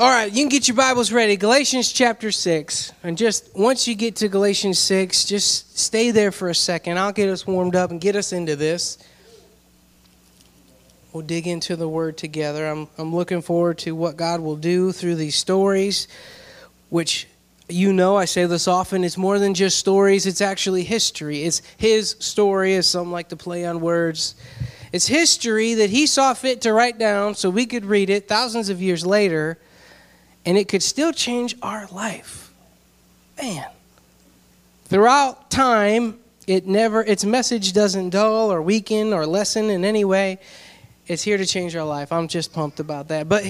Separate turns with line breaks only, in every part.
All right, you can get your Bibles ready. Galatians chapter 6. And just once you get to Galatians 6, just stay there for a second. I'll get us warmed up and get us into this. We'll dig into the word together. I'm, I'm looking forward to what God will do through these stories, which you know, I say this often, it's more than just stories, it's actually history. It's His story, as some like to play on words. It's history that He saw fit to write down so we could read it thousands of years later and it could still change our life. Man. Throughout time, it never its message doesn't dull or weaken or lessen in any way. It's here to change our life. I'm just pumped about that. But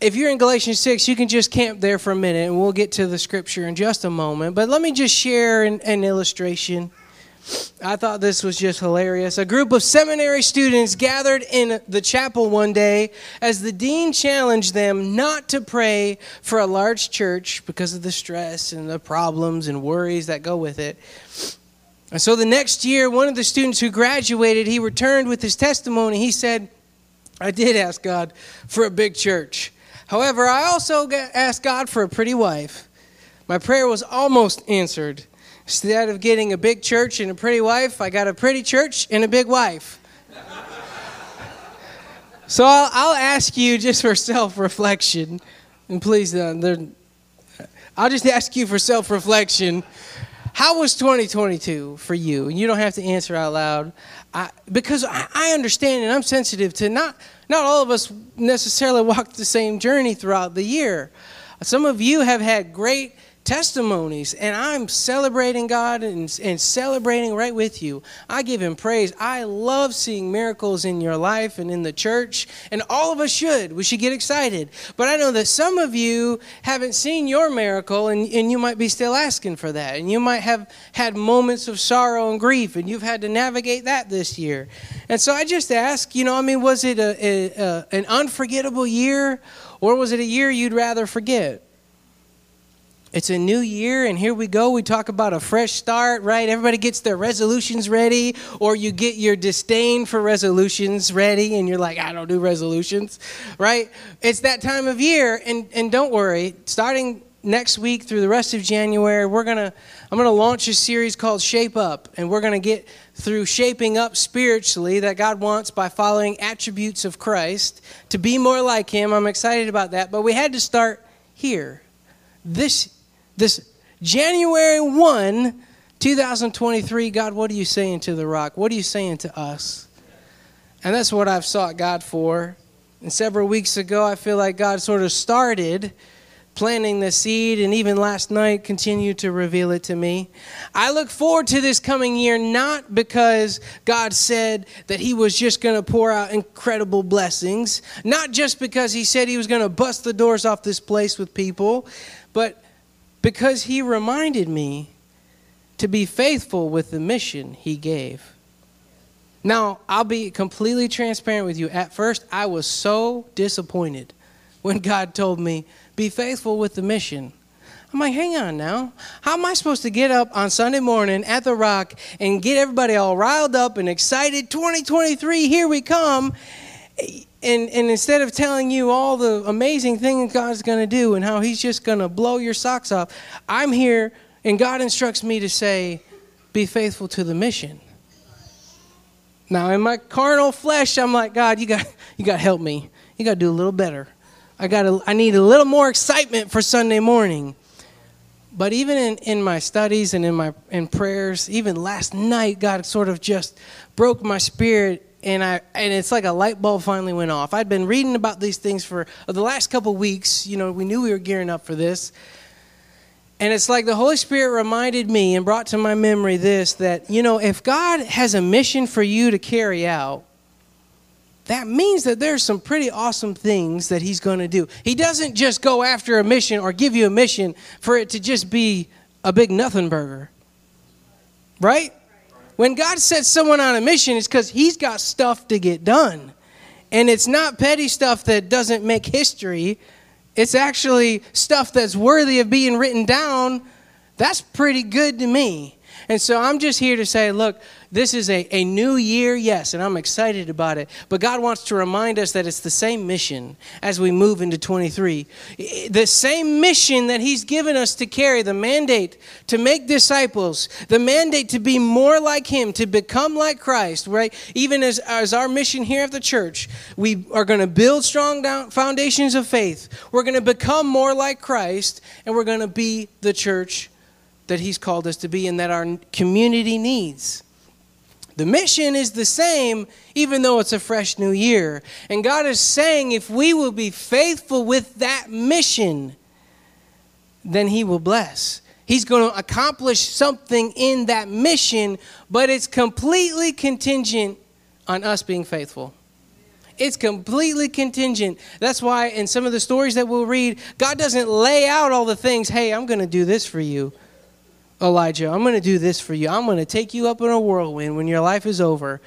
if you're in Galatians 6, you can just camp there for a minute and we'll get to the scripture in just a moment. But let me just share an, an illustration I thought this was just hilarious. A group of seminary students gathered in the chapel one day as the dean challenged them not to pray for a large church because of the stress and the problems and worries that go with it. And so the next year, one of the students who graduated, he returned with his testimony. He said, I did ask God for a big church. However, I also asked God for a pretty wife. My prayer was almost answered. Instead of getting a big church and a pretty wife, I got a pretty church and a big wife. so I'll, I'll, ask you just for self reflection, and please, uh, I'll just ask you for self reflection. How was 2022 for you? And you don't have to answer out loud. I, because I, I understand and I'm sensitive to not, not all of us necessarily walk the same journey throughout the year. Some of you have had great testimonies and i'm celebrating god and, and celebrating right with you. I give him praise. I love seeing miracles in your life and in the church and all of us should. We should get excited. But i know that some of you haven't seen your miracle and, and you might be still asking for that. And you might have had moments of sorrow and grief and you've had to navigate that this year. And so i just ask you know i mean was it a, a, a an unforgettable year or was it a year you'd rather forget it's a new year, and here we go. We talk about a fresh start, right? Everybody gets their resolutions ready, or you get your disdain for resolutions ready, and you're like, I don't do resolutions, right? It's that time of year, and, and don't worry, starting next week through the rest of January, we're gonna I'm gonna launch a series called Shape Up, and we're gonna get through shaping up spiritually that God wants by following attributes of Christ to be more like Him. I'm excited about that, but we had to start here. This this January 1, 2023, God, what are you saying to the rock? What are you saying to us? And that's what I've sought God for. And several weeks ago, I feel like God sort of started planting the seed and even last night continued to reveal it to me. I look forward to this coming year not because God said that He was just going to pour out incredible blessings, not just because He said He was going to bust the doors off this place with people, but because he reminded me to be faithful with the mission he gave. Now, I'll be completely transparent with you. At first, I was so disappointed when God told me, be faithful with the mission. I'm like, hang on now. How am I supposed to get up on Sunday morning at the rock and get everybody all riled up and excited? 2023, here we come and, and instead of telling you all the amazing things God's going to do and how He's just going to blow your socks off, I'm here and God instructs me to say, be faithful to the mission. Now, in my carnal flesh, I'm like, God, you got, you got to help me. You got to do a little better. I, got I need a little more excitement for Sunday morning. But even in, in my studies and in my in prayers, even last night, God sort of just broke my spirit and I and it's like a light bulb finally went off. I'd been reading about these things for uh, the last couple weeks. You know, we knew we were gearing up for this. And it's like the Holy Spirit reminded me and brought to my memory this that, you know, if God has a mission for you to carry out, that means that there's some pretty awesome things that He's going to do. He doesn't just go after a mission or give you a mission for it to just be a big nothing burger. Right? When God sets someone on a mission, it's because He's got stuff to get done. And it's not petty stuff that doesn't make history, it's actually stuff that's worthy of being written down. That's pretty good to me. And so I'm just here to say, look, this is a, a new year, yes, and I'm excited about it. But God wants to remind us that it's the same mission as we move into 23. The same mission that He's given us to carry, the mandate to make disciples, the mandate to be more like Him, to become like Christ, right? Even as, as our mission here at the church, we are going to build strong foundations of faith. We're going to become more like Christ, and we're going to be the church that He's called us to be and that our community needs. The mission is the same, even though it's a fresh new year. And God is saying if we will be faithful with that mission, then He will bless. He's going to accomplish something in that mission, but it's completely contingent on us being faithful. It's completely contingent. That's why in some of the stories that we'll read, God doesn't lay out all the things, hey, I'm going to do this for you. Elijah, I'm going to do this for you. I'm going to take you up in a whirlwind when your life is over.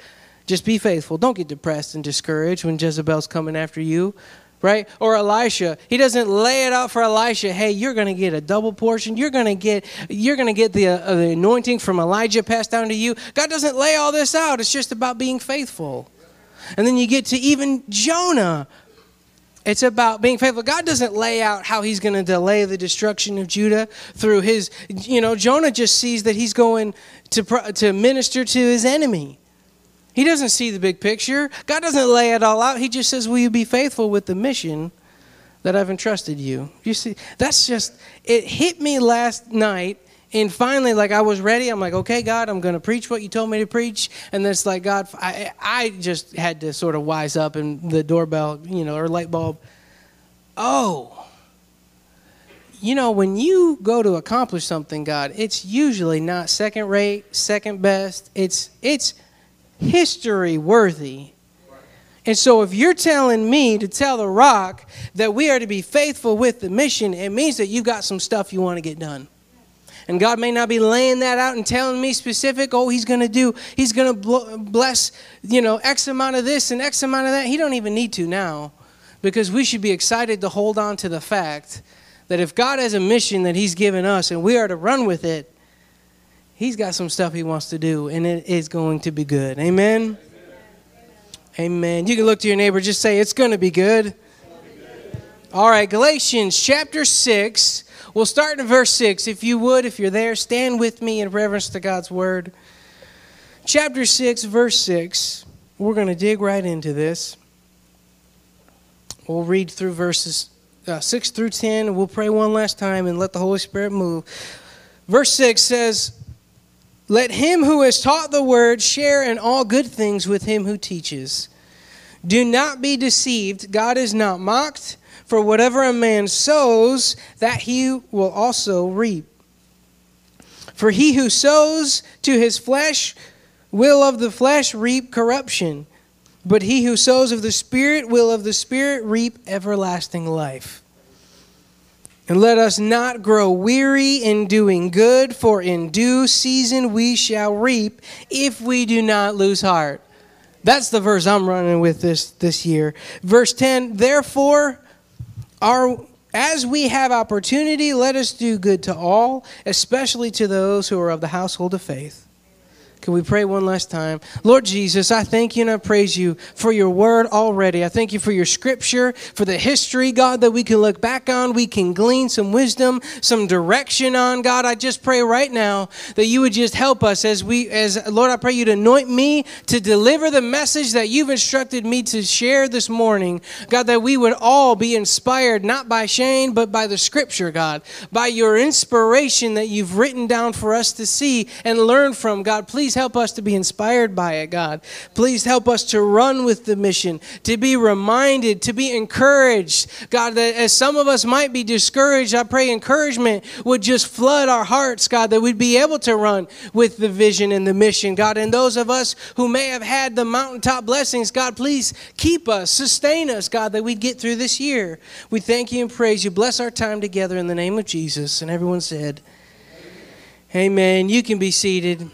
Just be faithful. Don't get depressed and discouraged when Jezebel's coming after you, right? Or Elisha, he doesn't lay it out for Elisha. Hey, you're going to get a double portion. You're going to get you're going to get the, uh, the anointing from Elijah passed down to you. God doesn't lay all this out. It's just about being faithful. And then you get to even Jonah, it's about being faithful. God doesn't lay out how he's going to delay the destruction of Judah through his, you know, Jonah just sees that he's going to, to minister to his enemy. He doesn't see the big picture. God doesn't lay it all out. He just says, Will you be faithful with the mission that I've entrusted you? You see, that's just, it hit me last night and finally like i was ready. I'm like okay god i'm going to preach what you told me to preach. And it's like god I, I just had to sort of wise up and the doorbell you know or light bulb. Oh you know when you go to accomplish something god it's usually not second rate second best. It's it's history worthy. And so, if you're telling me to tell the rock that we are to be faithful with the mission, it means that you've got some stuff you want to get done. And God may not be laying that out and telling me specific, oh, he's going to do, he's going to bless, you know, X amount of this and X amount of that. He don't even need to now because we should be excited to hold on to the fact that if God has a mission that he's given us and we are to run with it, he's got some stuff he wants to do and it is going to be good. Amen. Amen. You can look to your neighbor, just say, It's going to be good. All right, Galatians chapter 6. We'll start in verse 6. If you would, if you're there, stand with me in reverence to God's word. Chapter 6, verse 6. We're going to dig right into this. We'll read through verses uh, 6 through 10. We'll pray one last time and let the Holy Spirit move. Verse 6 says, Let him who has taught the word share in all good things with him who teaches. Do not be deceived. God is not mocked. For whatever a man sows, that he will also reap. For he who sows to his flesh will of the flesh reap corruption, but he who sows of the Spirit will of the Spirit reap everlasting life. And let us not grow weary in doing good, for in due season we shall reap if we do not lose heart. That's the verse I'm running with this, this year. Verse 10 Therefore, as we have opportunity, let us do good to all, especially to those who are of the household of faith. Can we pray one last time? Lord Jesus, I thank you and I praise you for your word already. I thank you for your scripture, for the history, God, that we can look back on. We can glean some wisdom, some direction on, God. I just pray right now that you would just help us as we, as Lord, I pray you to anoint me to deliver the message that you've instructed me to share this morning. God, that we would all be inspired, not by Shane, but by the scripture, God, by your inspiration that you've written down for us to see and learn from. God, please Please help us to be inspired by it, God. Please help us to run with the mission, to be reminded, to be encouraged. God, that as some of us might be discouraged, I pray encouragement would just flood our hearts, God, that we'd be able to run with the vision and the mission, God. And those of us who may have had the mountaintop blessings, God, please keep us, sustain us, God, that we get through this year. We thank you and praise you. Bless our time together in the name of Jesus. And everyone said, Amen. Amen. You can be seated.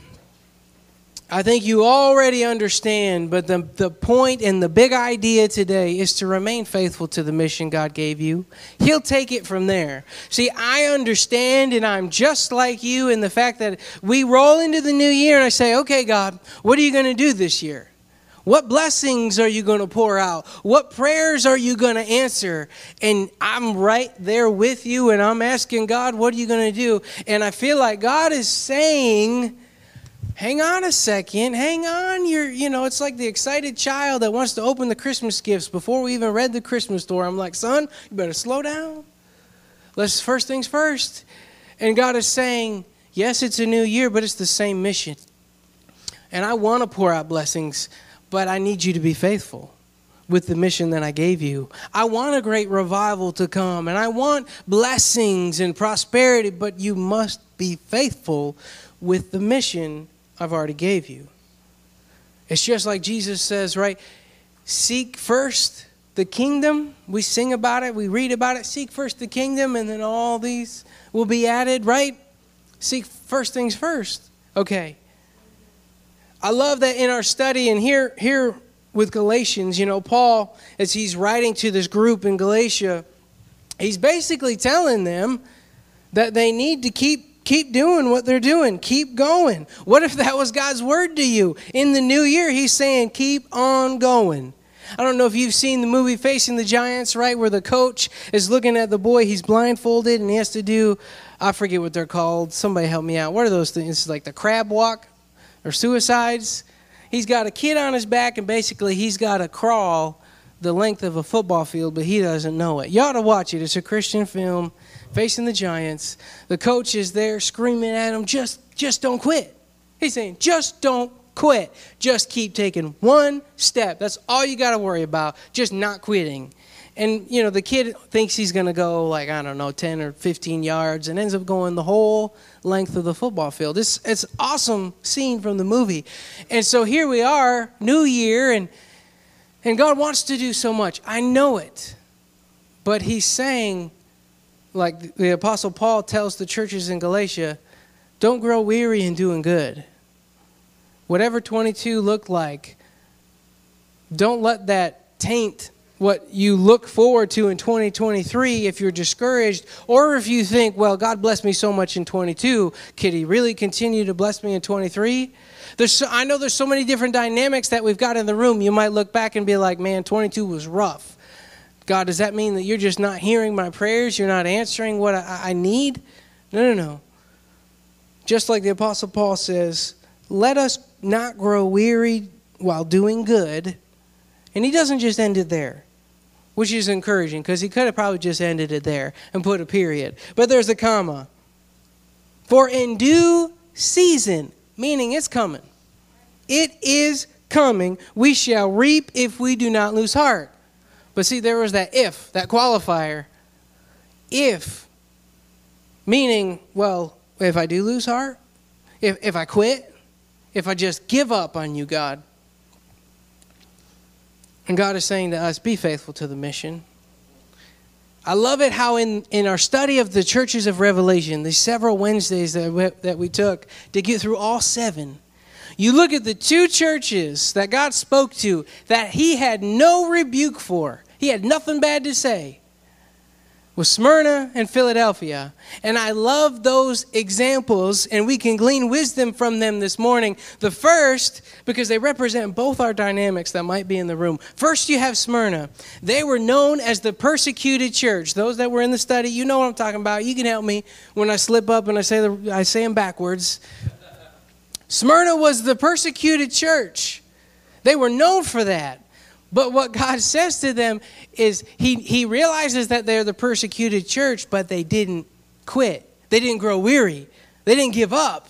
I think you already understand, but the, the point and the big idea today is to remain faithful to the mission God gave you. He'll take it from there. See, I understand, and I'm just like you in the fact that we roll into the new year and I say, okay, God, what are you going to do this year? What blessings are you going to pour out? What prayers are you going to answer? And I'm right there with you, and I'm asking God, what are you going to do? And I feel like God is saying, hang on a second. Hang on. You're you know it's like the excited child that wants to open the christmas gifts before we even read the christmas story i'm like son you better slow down. Let's first things first. And god is saying yes it's a new year but it's the same mission. And i want to pour out blessings but i need you to be faithful with the mission that I gave you. I want a great revival to come and I want blessings and prosperity, but you must be faithful with the mission I've already gave you. It's just like Jesus says, right? Seek first the kingdom. We sing about it, we read about it. Seek first the kingdom, and then all these will be added, right? Seek first things first. Okay. I love that in our study, and here, here with Galatians, you know, Paul, as he's writing to this group in Galatia, he's basically telling them that they need to keep keep doing what they're doing. Keep going. What if that was God's word to you? In the new year, He's saying, keep on going. I don't know if you've seen the movie Facing the Giants, right? Where the coach is looking at the boy, he's blindfolded, and he has to do, I forget what they're called. Somebody help me out. What are those things? Like the crab walk or suicides? He's got a kid on his back, and basically he's got to crawl the length of a football field, but he doesn't know it. You ought to watch it. It's a Christian film facing the Giants. The coach is there screaming at him, just, just don't quit. He's saying, just don't quit. Just keep taking one step. That's all you got to worry about, just not quitting. And, you know, the kid thinks he's going to go, like, I don't know, 10 or 15 yards and ends up going the whole length of the football field. It's, it's awesome scene from the movie. And so here we are, New Year, and, and God wants to do so much. I know it. But He's saying, like the Apostle Paul tells the churches in Galatia, don't grow weary in doing good. Whatever 22 looked like, don't let that taint what you look forward to in 2023 if you're discouraged or if you think, well, God blessed me so much in 22, could He really continue to bless me in 23? There's so, I know there's so many different dynamics that we've got in the room. You might look back and be like, man, 22 was rough. God, does that mean that you're just not hearing my prayers? You're not answering what I, I need? No, no, no. Just like the Apostle Paul says, let us not grow weary while doing good. And he doesn't just end it there, which is encouraging because he could have probably just ended it there and put a period. But there's a comma. For in due season, meaning it's coming, it is coming, we shall reap if we do not lose heart. But see, there was that if, that qualifier. If, meaning, well, if I do lose heart, if, if I quit, if I just give up on you, God. And God is saying to us, be faithful to the mission. I love it how in, in our study of the churches of Revelation, the several Wednesdays that we, that we took to get through all seven, you look at the two churches that God spoke to that he had no rebuke for. He had nothing bad to say. Was Smyrna and Philadelphia. And I love those examples, and we can glean wisdom from them this morning. The first, because they represent both our dynamics that might be in the room. First, you have Smyrna. They were known as the persecuted church. Those that were in the study, you know what I'm talking about. You can help me when I slip up and I say, the, I say them backwards. Smyrna was the persecuted church. They were known for that. But what God says to them is he, he realizes that they're the persecuted church, but they didn't quit. They didn't grow weary. They didn't give up,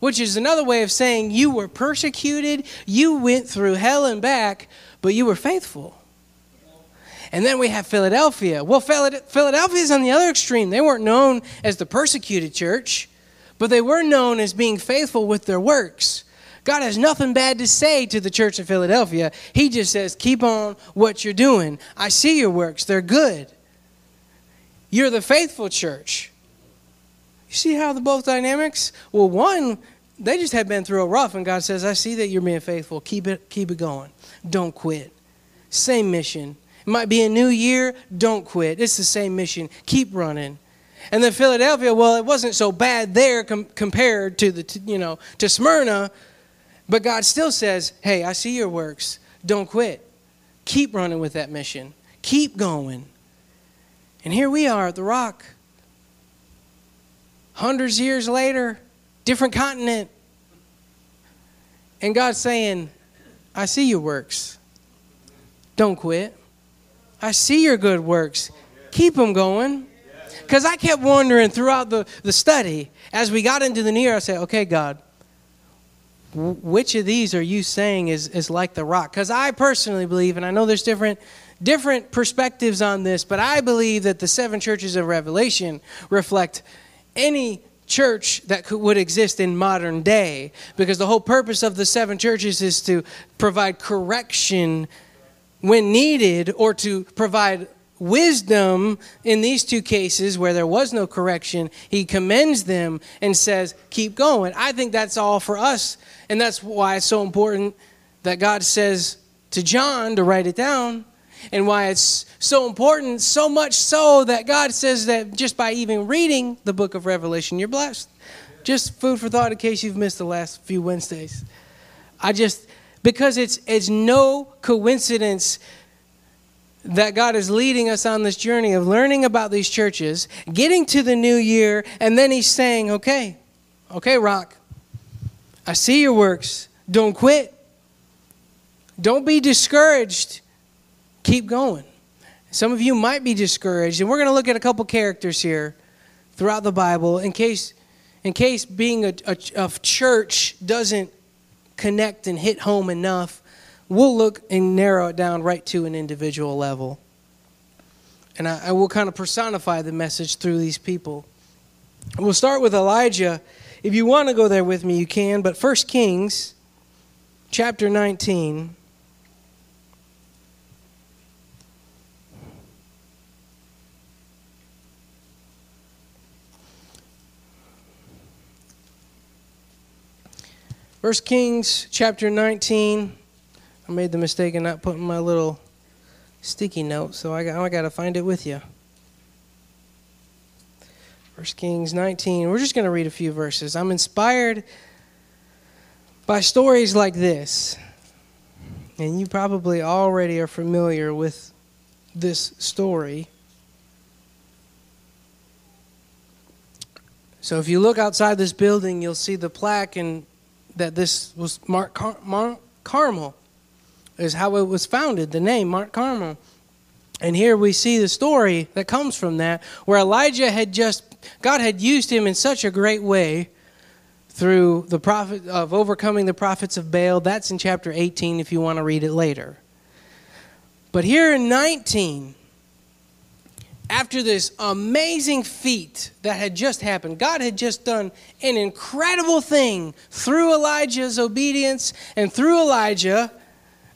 which is another way of saying you were persecuted, you went through hell and back, but you were faithful. And then we have Philadelphia. Well, Philadelphia is on the other extreme. They weren't known as the persecuted church but they were known as being faithful with their works. God has nothing bad to say to the church of Philadelphia. He just says, Keep on what you're doing. I see your works, they're good. You're the faithful church. You see how the both dynamics? Well, one they just had been through a rough, and God says, I see that you're being faithful. Keep it, keep it going. Don't quit. Same mission. It might be a new year. Don't quit. It's the same mission. Keep running. And then Philadelphia, well, it wasn't so bad there com- compared to the, you know, to Smyrna, but God still says, "Hey, I see your works. Don't quit. Keep running with that mission. Keep going." And here we are at the Rock. Hundreds of years later, different continent. And God's saying, I see your works. Don't quit. I see your good works. Keep them going. Because I kept wondering throughout the, the study, as we got into the near, I said, okay, God, which of these are you saying is, is like the rock? Because I personally believe, and I know there's different different perspectives on this, but I believe that the seven churches of Revelation reflect any church that could, would exist in modern day because the whole purpose of the seven churches is to provide correction when needed or to provide wisdom in these two cases where there was no correction he commends them and says keep going i think that's all for us and that's why it's so important that god says to john to write it down and why it's so important, so much so that God says that just by even reading the book of Revelation, you're blessed. Just food for thought in case you've missed the last few Wednesdays. I just, because it's, it's no coincidence that God is leading us on this journey of learning about these churches, getting to the new year, and then He's saying, okay, okay, Rock, I see your works. Don't quit. Don't be discouraged keep going. Some of you might be discouraged, and we're going to look at a couple characters here throughout the Bible in case, in case being a, a, a church doesn't connect and hit home enough. We'll look and narrow it down right to an individual level. And I, I will kind of personify the message through these people. We'll start with Elijah. If you want to go there with me, you can. But First Kings chapter 19. First Kings chapter 19. I made the mistake of not putting my little sticky note, so I got, I got to find it with you. First Kings 19. We're just going to read a few verses. I'm inspired by stories like this. And you probably already are familiar with this story. So if you look outside this building, you'll see the plaque and that this was Mark Car- Mount Carmel, is how it was founded, the name Mount Carmel. And here we see the story that comes from that, where Elijah had just, God had used him in such a great way through the prophet of overcoming the prophets of Baal. That's in chapter 18 if you want to read it later. But here in 19, after this amazing feat that had just happened, God had just done an incredible thing through Elijah's obedience and through Elijah.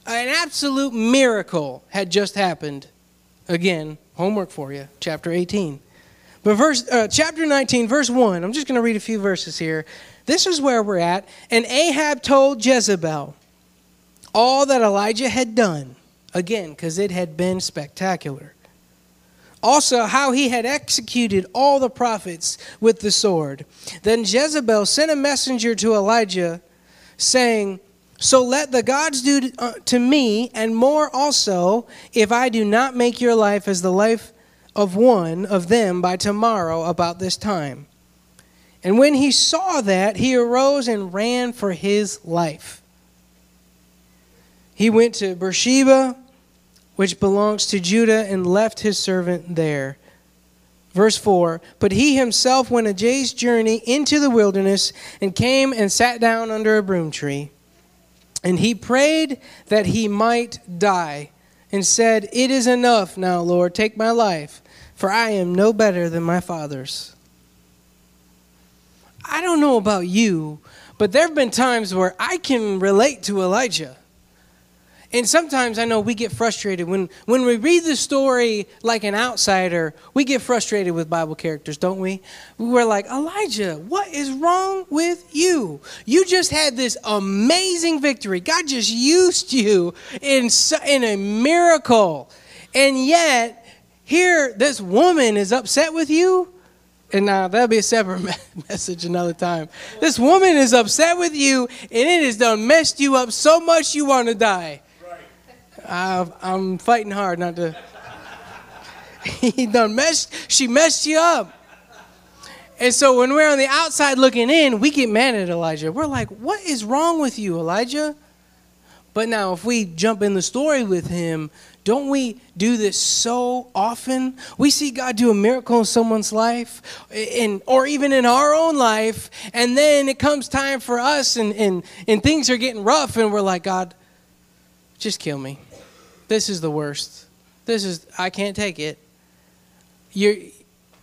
An absolute miracle had just happened. Again, homework for you, chapter 18. But verse, uh, chapter 19, verse 1, I'm just going to read a few verses here. This is where we're at. And Ahab told Jezebel all that Elijah had done, again, because it had been spectacular also how he had executed all the prophets with the sword. Then Jezebel sent a messenger to Elijah, saying, So let the gods do uh, to me, and more also, if I do not make your life as the life of one of them by tomorrow about this time. And when he saw that, he arose and ran for his life. He went to Beersheba which belongs to Judah, and left his servant there. Verse 4 But he himself went a day's journey into the wilderness and came and sat down under a broom tree. And he prayed that he might die, and said, It is enough now, Lord, take my life, for I am no better than my father's. I don't know about you, but there have been times where I can relate to Elijah. And sometimes I know we get frustrated when, when we read the story like an outsider, we get frustrated with Bible characters, don't we? We're like, Elijah, what is wrong with you? You just had this amazing victory. God just used you in, in a miracle. And yet, here, this woman is upset with you. And now that'll be a separate message another time. This woman is upset with you, and it has done messed you up so much you want to die. I, I'm fighting hard not to. he done messed. She messed you up. And so when we're on the outside looking in, we get mad at Elijah. We're like, "What is wrong with you, Elijah?" But now, if we jump in the story with him, don't we do this so often? We see God do a miracle in someone's life, in, or even in our own life, and then it comes time for us, and, and, and things are getting rough, and we're like, God, just kill me. This is the worst. This is, I can't take it. You're,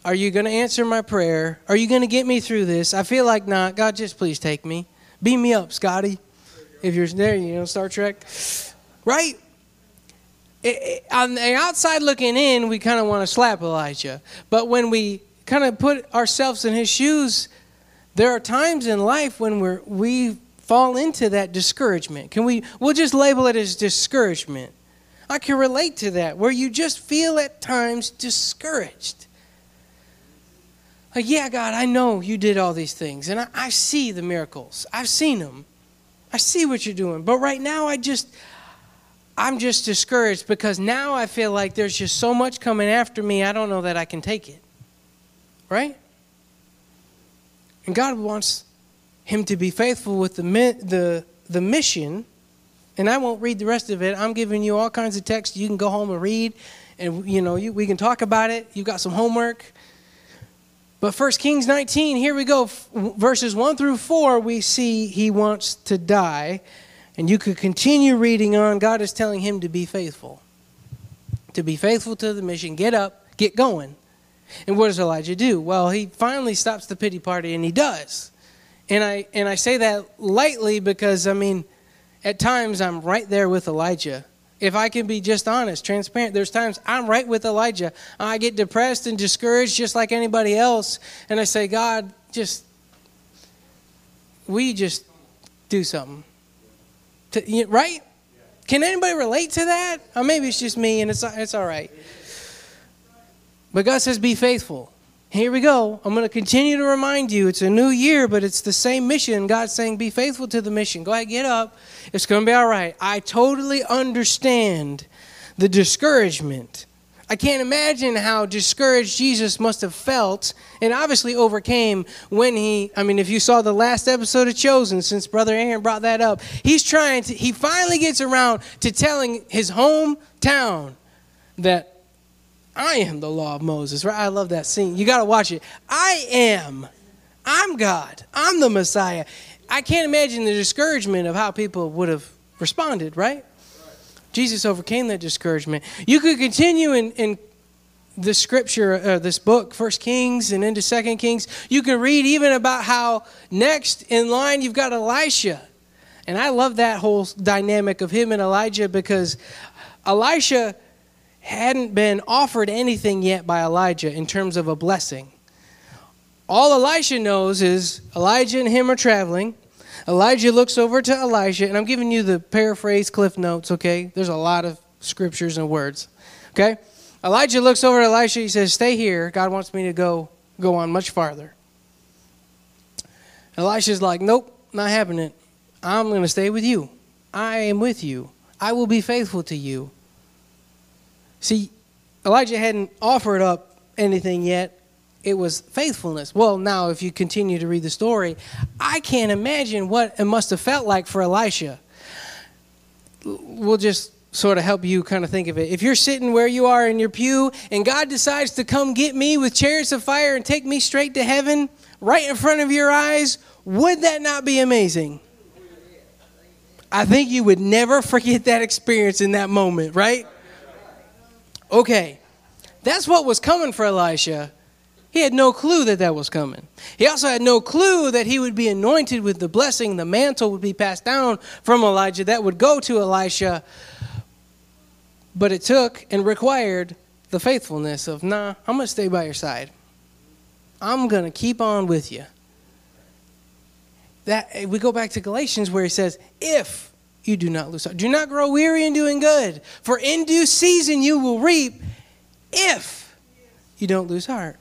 are you going to answer my prayer? Are you going to get me through this? I feel like not. God, just please take me. Beam me up, Scotty. If you're there, you know, Star Trek. Right? It, it, on the outside looking in, we kind of want to slap Elijah. But when we kind of put ourselves in his shoes, there are times in life when we're, we fall into that discouragement. Can we, we'll just label it as discouragement. I can relate to that, where you just feel at times discouraged. Like, yeah, God, I know you did all these things, and I, I see the miracles. I've seen them. I see what you're doing. But right now, I just, I'm just discouraged because now I feel like there's just so much coming after me, I don't know that I can take it. Right? And God wants him to be faithful with the, the, the mission and I won't read the rest of it. I'm giving you all kinds of text you can go home and read, and you know you, we can talk about it. You've got some homework. But 1 Kings 19, here we go. Verses 1 through 4, we see he wants to die. And you could continue reading on. God is telling him to be faithful. To be faithful to the mission. Get up, get going. And what does Elijah do? Well, he finally stops the pity party, and he does. And I, and I say that lightly because, I mean, at times I'm right there with Elijah. If I can be just honest, transparent, there's times I'm right with Elijah. I get depressed and discouraged just like anybody else. And I say, God, just, we just do something. To, right? Can anybody relate to that? Or maybe it's just me and it's, it's all right. But God says, be faithful. Here we go. I'm going to continue to remind you it's a new year, but it's the same mission. God's saying, be faithful to the mission. Go ahead, get up. It's going to be all right. I totally understand the discouragement. I can't imagine how discouraged Jesus must have felt and obviously overcame when he, I mean, if you saw the last episode of Chosen, since Brother Aaron brought that up, he's trying to, he finally gets around to telling his hometown that I am the law of Moses, right? I love that scene. You got to watch it. I am. I'm God. I'm the Messiah. I can't imagine the discouragement of how people would have responded, right? Jesus overcame that discouragement. You could continue in, in the scripture, uh, this book, First Kings and into Second Kings. You can read even about how next in line you've got Elisha. And I love that whole dynamic of him and Elijah because Elisha hadn't been offered anything yet by Elijah in terms of a blessing. All Elisha knows is Elijah and him are traveling. Elijah looks over to Elisha, and I'm giving you the paraphrase cliff notes, okay? There's a lot of scriptures and words, okay? Elijah looks over to Elisha. He says, Stay here. God wants me to go, go on much farther. Elisha's like, Nope, not happening. I'm going to stay with you. I am with you. I will be faithful to you. See, Elijah hadn't offered up anything yet. It was faithfulness. Well, now, if you continue to read the story, I can't imagine what it must have felt like for Elisha. We'll just sort of help you kind of think of it. If you're sitting where you are in your pew and God decides to come get me with chariots of fire and take me straight to heaven right in front of your eyes, would that not be amazing? I think you would never forget that experience in that moment, right? Okay, that's what was coming for Elisha. He had no clue that that was coming. He also had no clue that he would be anointed with the blessing, the mantle would be passed down from Elijah that would go to Elisha. But it took and required the faithfulness of, nah, I'm going to stay by your side. I'm going to keep on with you. That we go back to Galatians where he says, if you do not lose heart, do not grow weary in doing good, for in due season you will reap if you don't lose heart.